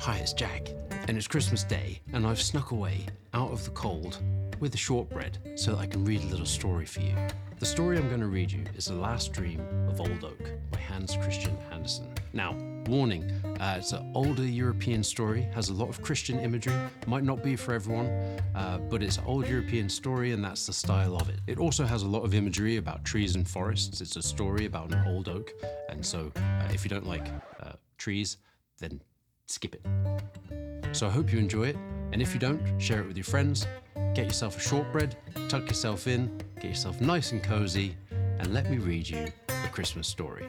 Hi, it's Jack, and it's Christmas Day, and I've snuck away out of the cold with a shortbread so that I can read a little story for you. The story I'm going to read you is The Last Dream of Old Oak by Hans Christian Andersen. Now, warning, uh, it's an older European story, has a lot of Christian imagery, might not be for everyone, uh, but it's an old European story and that's the style of it. It also has a lot of imagery about trees and forests. It's a story about an old oak, and so uh, if you don't like uh, trees, then skip it. So I hope you enjoy it, and if you don't, share it with your friends. Get yourself a shortbread, tuck yourself in, get yourself nice and cozy, and let me read you a Christmas story.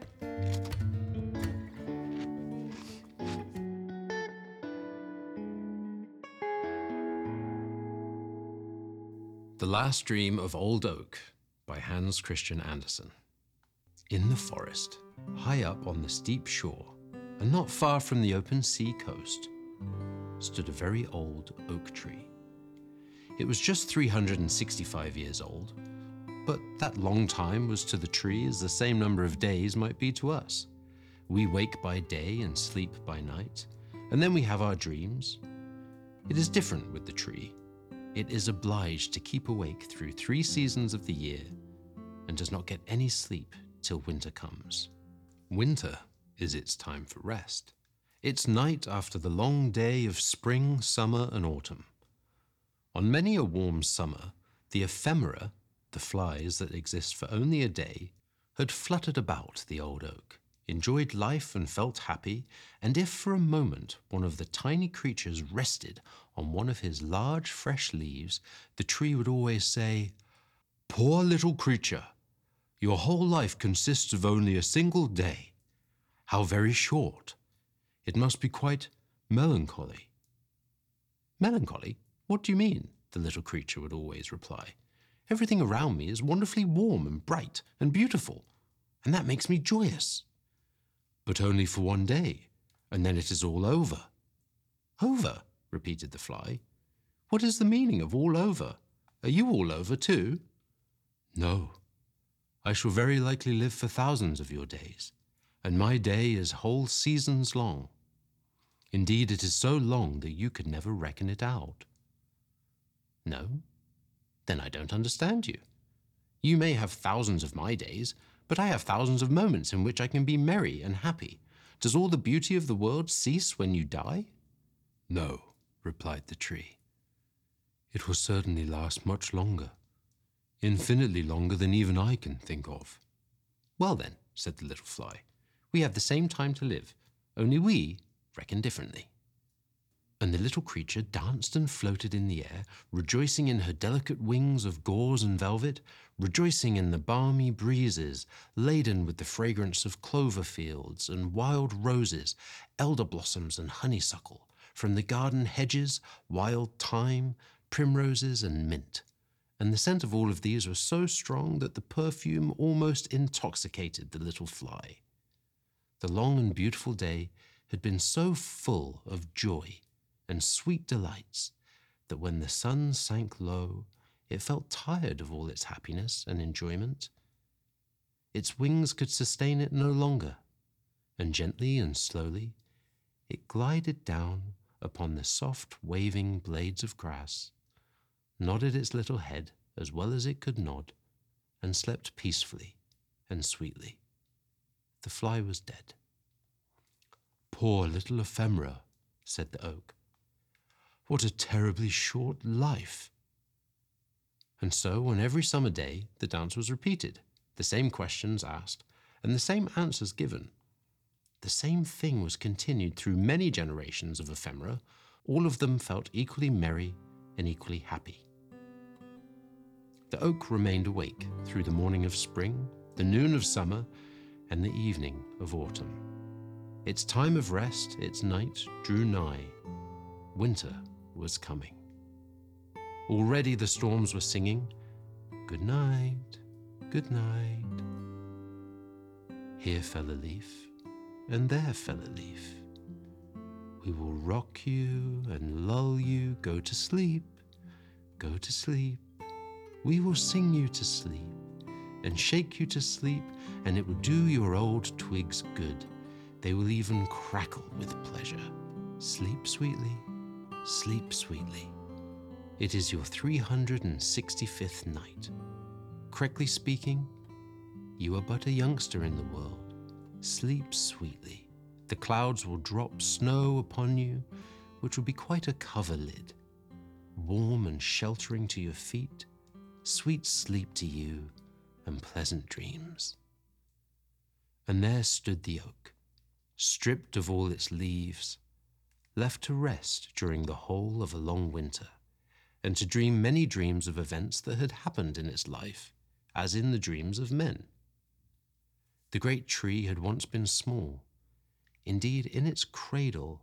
The Last Dream of Old Oak by Hans Christian Andersen. In the forest, high up on the steep shore, and not far from the open sea coast, stood a very old oak tree. It was just 365 years old, but that long time was to the tree as the same number of days might be to us. We wake by day and sleep by night, and then we have our dreams. It is different with the tree. It is obliged to keep awake through three seasons of the year and does not get any sleep till winter comes. Winter is its time for rest. It's night after the long day of spring, summer, and autumn. On many a warm summer, the ephemera, the flies that exist for only a day, had fluttered about the old oak, enjoyed life and felt happy, and if for a moment one of the tiny creatures rested on one of his large fresh leaves, the tree would always say, Poor little creature, your whole life consists of only a single day. How very short. It must be quite melancholy. Melancholy? What do you mean? The little creature would always reply. Everything around me is wonderfully warm and bright and beautiful, and that makes me joyous. But only for one day, and then it is all over. Over? repeated the fly. What is the meaning of all over? Are you all over too? No. I shall very likely live for thousands of your days, and my day is whole seasons long. Indeed, it is so long that you could never reckon it out. No? Then I don't understand you. You may have thousands of my days, but I have thousands of moments in which I can be merry and happy. Does all the beauty of the world cease when you die? No, replied the tree. It will certainly last much longer, infinitely longer than even I can think of. Well, then, said the little fly, we have the same time to live, only we reckon differently. And the little creature danced and floated in the air, rejoicing in her delicate wings of gauze and velvet, rejoicing in the balmy breezes laden with the fragrance of clover fields and wild roses, elder blossoms and honeysuckle, from the garden hedges, wild thyme, primroses, and mint. And the scent of all of these was so strong that the perfume almost intoxicated the little fly. The long and beautiful day had been so full of joy and sweet delights that when the sun sank low, it felt tired of all its happiness and enjoyment. Its wings could sustain it no longer, and gently and slowly it glided down upon the soft waving blades of grass, nodded its little head as well as it could nod, and slept peacefully and sweetly. The fly was dead. Poor little ephemera, said the oak. What a terribly short life! And so, on every summer day, the dance was repeated, the same questions asked, and the same answers given. The same thing was continued through many generations of ephemera. All of them felt equally merry and equally happy. The oak remained awake through the morning of spring, the noon of summer, and the evening of autumn. Its time of rest, its night, drew nigh. Winter was coming. Already the storms were singing, Good night, good night. Here fell a leaf, and there fell a leaf. We will rock you and lull you, go to sleep, go to sleep. We will sing you to sleep and shake you to sleep, and it will do your old twigs good. They will even crackle with pleasure. Sleep sweetly, sleep sweetly. It is your 365th night. Correctly speaking, you are but a youngster in the world. Sleep sweetly. The clouds will drop snow upon you, which will be quite a coverlid. Warm and sheltering to your feet, sweet sleep to you, and pleasant dreams. And there stood the oak, stripped of all its leaves, left to rest during the whole of a long winter, and to dream many dreams of events that had happened in its life, as in the dreams of men. The great tree had once been small. Indeed, in its cradle,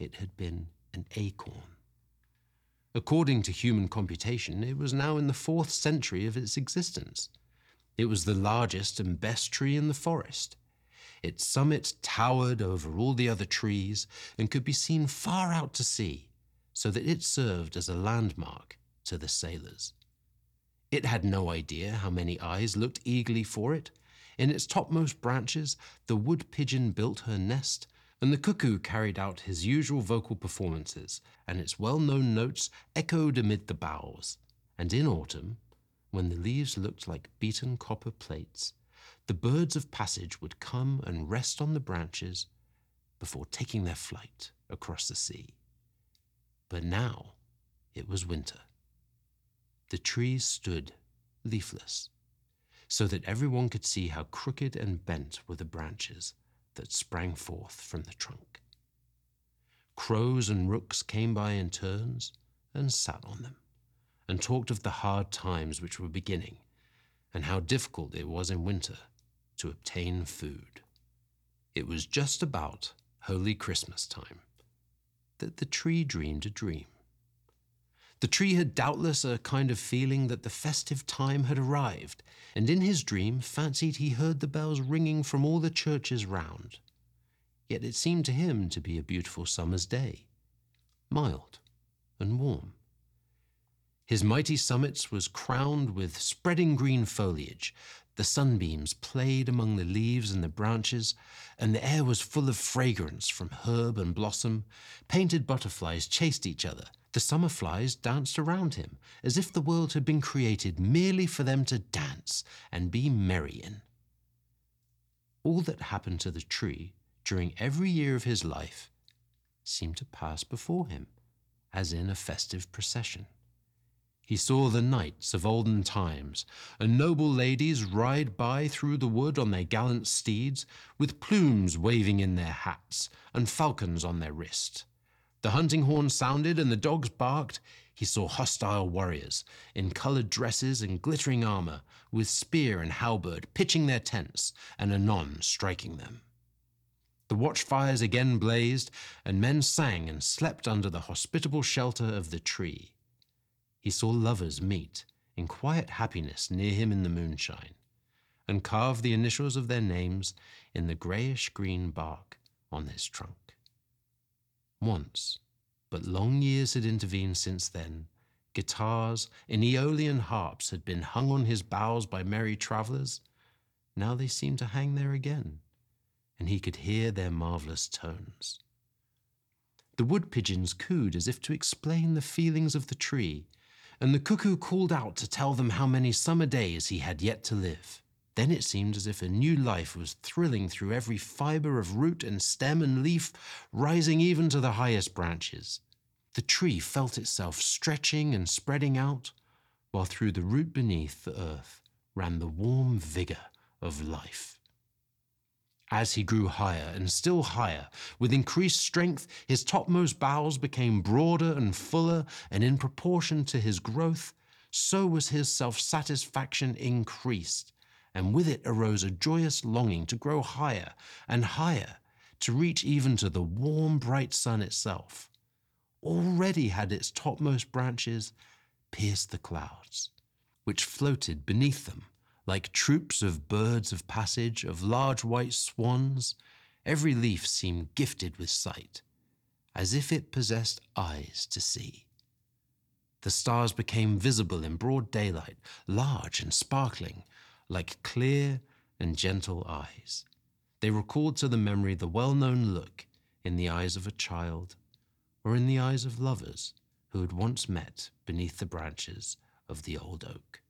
it had been an acorn. According to human computation, it was now in the fourth century of its existence. It was the largest and best tree in the forest. Its summit towered over all the other trees and could be seen far out to sea, so that it served as a landmark to the sailors. It had no idea how many eyes looked eagerly for it. In its topmost branches, the wood pigeon built her nest, and the cuckoo carried out his usual vocal performances, and its well known notes echoed amid the boughs. And in autumn, when the leaves looked like beaten copper plates, the birds of passage would come and rest on the branches before taking their flight across the sea. But now it was winter. The trees stood leafless, so that everyone could see how crooked and bent were the branches that sprang forth from the trunk. Crows and rooks came by in turns and sat on them, and talked of the hard times which were beginning, and how difficult it was in winter to obtain food. It was just about Holy Christmas time that the tree dreamed a dream. The tree had doubtless a kind of feeling that the festive time had arrived, and in his dream fancied he heard the bells ringing from all the churches round. Yet it seemed to him to be a beautiful summer's day, mild and warm. His mighty summits was crowned with spreading green foliage, the sunbeams played among the leaves and the branches, and the air was full of fragrance from herb and blossom. Painted butterflies chased each other. The summer flies danced around him, as if the world had been created merely for them to dance and be merry in. All that happened to the tree during every year of his life seemed to pass before him, as in a festive procession. He saw the knights of olden times, and noble ladies ride by through the wood on their gallant steeds, with plumes waving in their hats, and falcons on their wrist. The hunting horn sounded, and the dogs barked. He saw hostile warriors, in coloured dresses and glittering armour, with spear and halberd, pitching their tents, and anon striking them. The watchfires again blazed, and men sang and slept under the hospitable shelter of the tree he saw lovers meet in quiet happiness near him in the moonshine, and carve the initials of their names in the greyish green bark on his trunk. Once, but long years had intervened since then, guitars and Aeolian harps had been hung on his boughs by merry travellers. Now they seemed to hang there again, and he could hear their marvellous tones. The wood pigeons cooed as if to explain the feelings of the tree and the cuckoo called out to tell them how many summer days he had yet to live. Then it seemed as if a new life was thrilling through every fibre of root and stem and leaf, rising even to the highest branches. The tree felt itself stretching and spreading out, while through the root beneath the earth ran the warm vigour of life. As he grew higher and still higher, with increased strength, his topmost boughs became broader and fuller, and in proportion to his growth, so was his self satisfaction increased, and with it arose a joyous longing to grow higher and higher, to reach even to the warm, bright sun itself. Already had its topmost branches pierced the clouds, which floated beneath them like troops of birds of passage, of large white swans, every leaf seemed gifted with sight, as if it possessed eyes to see. The stars became visible in broad daylight, large and sparkling, like clear and gentle eyes. They recalled to the memory the well known look in the eyes of a child or in the eyes of lovers who had once met beneath the branches of the old oak.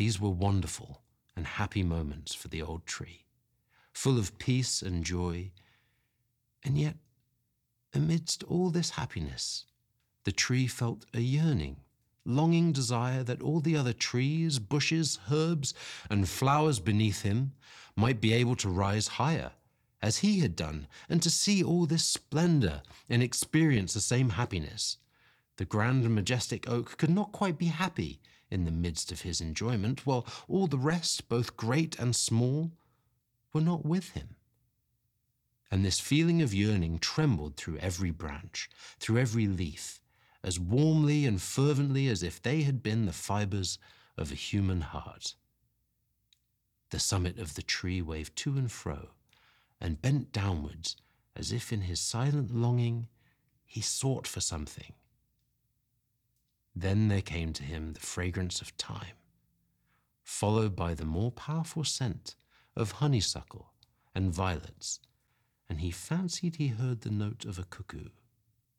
These were wonderful and happy moments for the old tree, full of peace and joy. And yet, amidst all this happiness, the tree felt a yearning, longing desire that all the other trees, bushes, herbs, and flowers beneath him might be able to rise higher, as he had done, and to see all this splendor and experience the same happiness. The grand and majestic oak could not quite be happy in the midst of his enjoyment, while all the rest, both great and small, were not with him. And this feeling of yearning trembled through every branch, through every leaf, as warmly and fervently as if they had been the fibers of a human heart. The summit of the tree waved to and fro, and bent downwards as if in his silent longing he sought for something. Then there came to him the fragrance of thyme, followed by the more powerful scent of honeysuckle and violets, and he fancied he heard the note of a cuckoo.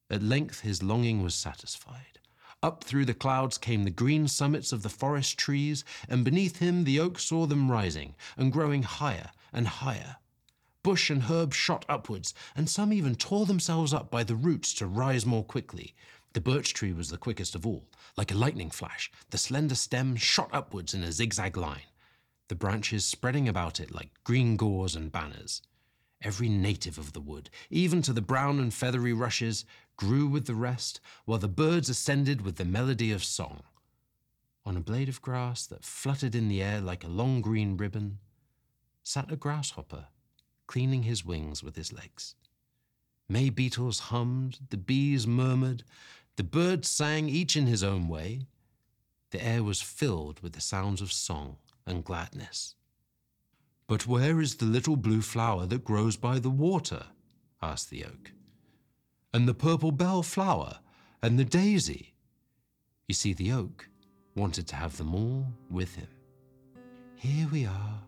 At length his longing was satisfied. Up through the clouds came the green summits of the forest trees, and beneath him the oak saw them rising and growing higher and higher. Bush and herb shot upwards, and some even tore themselves up by the roots to rise more quickly. The birch tree was the quickest of all. Like a lightning flash, the slender stem shot upwards in a zigzag line, the branches spreading about it like green gauze and banners. Every native of the wood, even to the brown and feathery rushes, grew with the rest, while the birds ascended with the melody of song. On a blade of grass that fluttered in the air like a long green ribbon, sat a grasshopper, cleaning his wings with his legs. May beetles hummed, the bees murmured, the birds sang each in his own way. The air was filled with the sounds of song and gladness. But where is the little blue flower that grows by the water? asked the oak. And the purple bell flower, and the daisy? You see, the oak wanted to have them all with him. Here we are,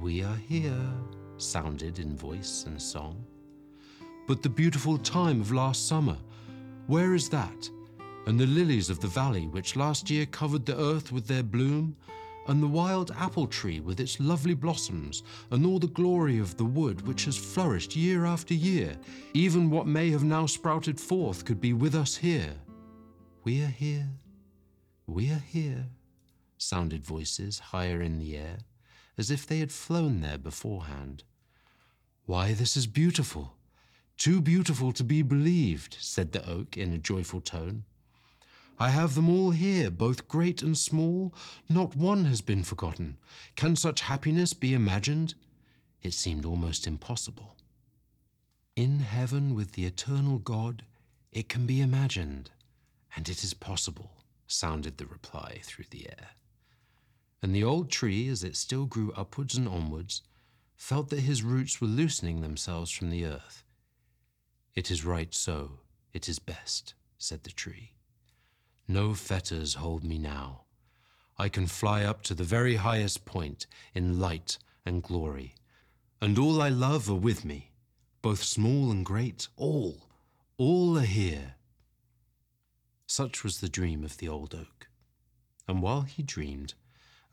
we are here, sounded in voice and song. But the beautiful time of last summer, where is that? And the lilies of the valley, which last year covered the earth with their bloom, and the wild apple tree with its lovely blossoms, and all the glory of the wood which has flourished year after year, even what may have now sprouted forth could be with us here. We are here, we are here, sounded voices higher in the air, as if they had flown there beforehand. Why, this is beautiful. Too beautiful to be believed, said the oak in a joyful tone. I have them all here, both great and small. Not one has been forgotten. Can such happiness be imagined? It seemed almost impossible. In heaven with the eternal God, it can be imagined, and it is possible, sounded the reply through the air. And the old tree, as it still grew upwards and onwards, felt that his roots were loosening themselves from the earth it is right so, it is best, said the tree. No fetters hold me now. I can fly up to the very highest point in light and glory, and all I love are with me, both small and great, all, all are here. Such was the dream of the old oak. And while he dreamed,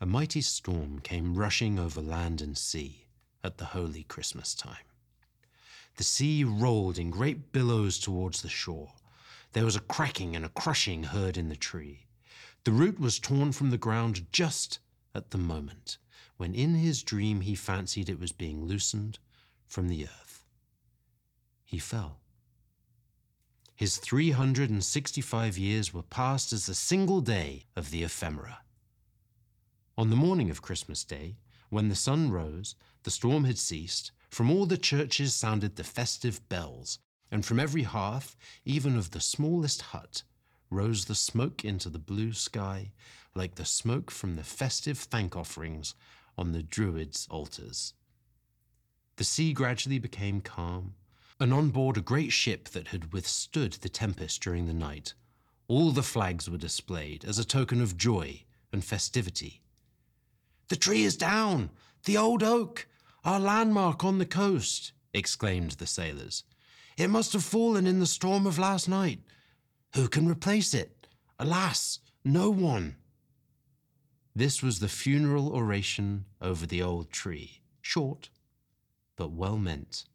a mighty storm came rushing over land and sea at the holy Christmas time. The sea rolled in great billows towards the shore. There was a cracking and a crushing heard in the tree. The root was torn from the ground just at the moment when in his dream he fancied it was being loosened from the earth. He fell. His 365 years were passed as a single day of the ephemera. On the morning of Christmas Day, when the sun rose, the storm had ceased, from all the churches sounded the festive bells, and from every hearth, even of the smallest hut, rose the smoke into the blue sky, like the smoke from the festive thank offerings on the Druids' altars. The sea gradually became calm, and on board a great ship that had withstood the tempest during the night, all the flags were displayed as a token of joy and festivity. The tree is down! The old oak! Our landmark on the coast, exclaimed the sailors. It must have fallen in the storm of last night. Who can replace it? Alas, no one. This was the funeral oration over the old tree, short, but well meant.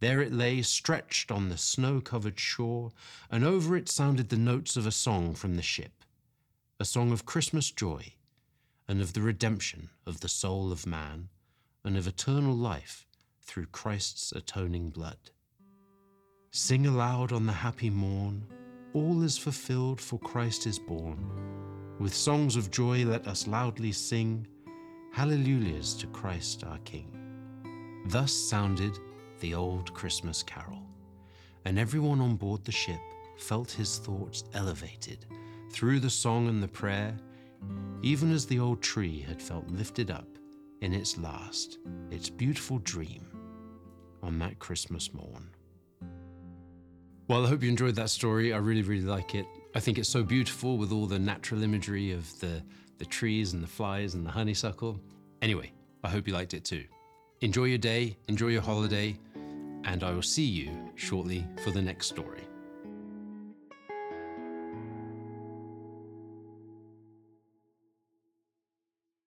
There it lay, stretched on the snow covered shore, and over it sounded the notes of a song from the ship, a song of Christmas joy, and of the redemption of the soul of man, and of eternal life through Christ's atoning blood. Sing aloud on the happy morn, all is fulfilled, for Christ is born. With songs of joy, let us loudly sing Hallelujahs to Christ our King. Thus sounded the old Christmas carol, and everyone on board the ship felt his thoughts elevated through the song and the prayer, even as the old tree had felt lifted up in its last, its beautiful dream on that Christmas morn. Well, I hope you enjoyed that story. I really, really like it. I think it's so beautiful with all the natural imagery of the, the trees and the flies and the honeysuckle. Anyway, I hope you liked it too. Enjoy your day, enjoy your holiday, and I will see you shortly for the next story.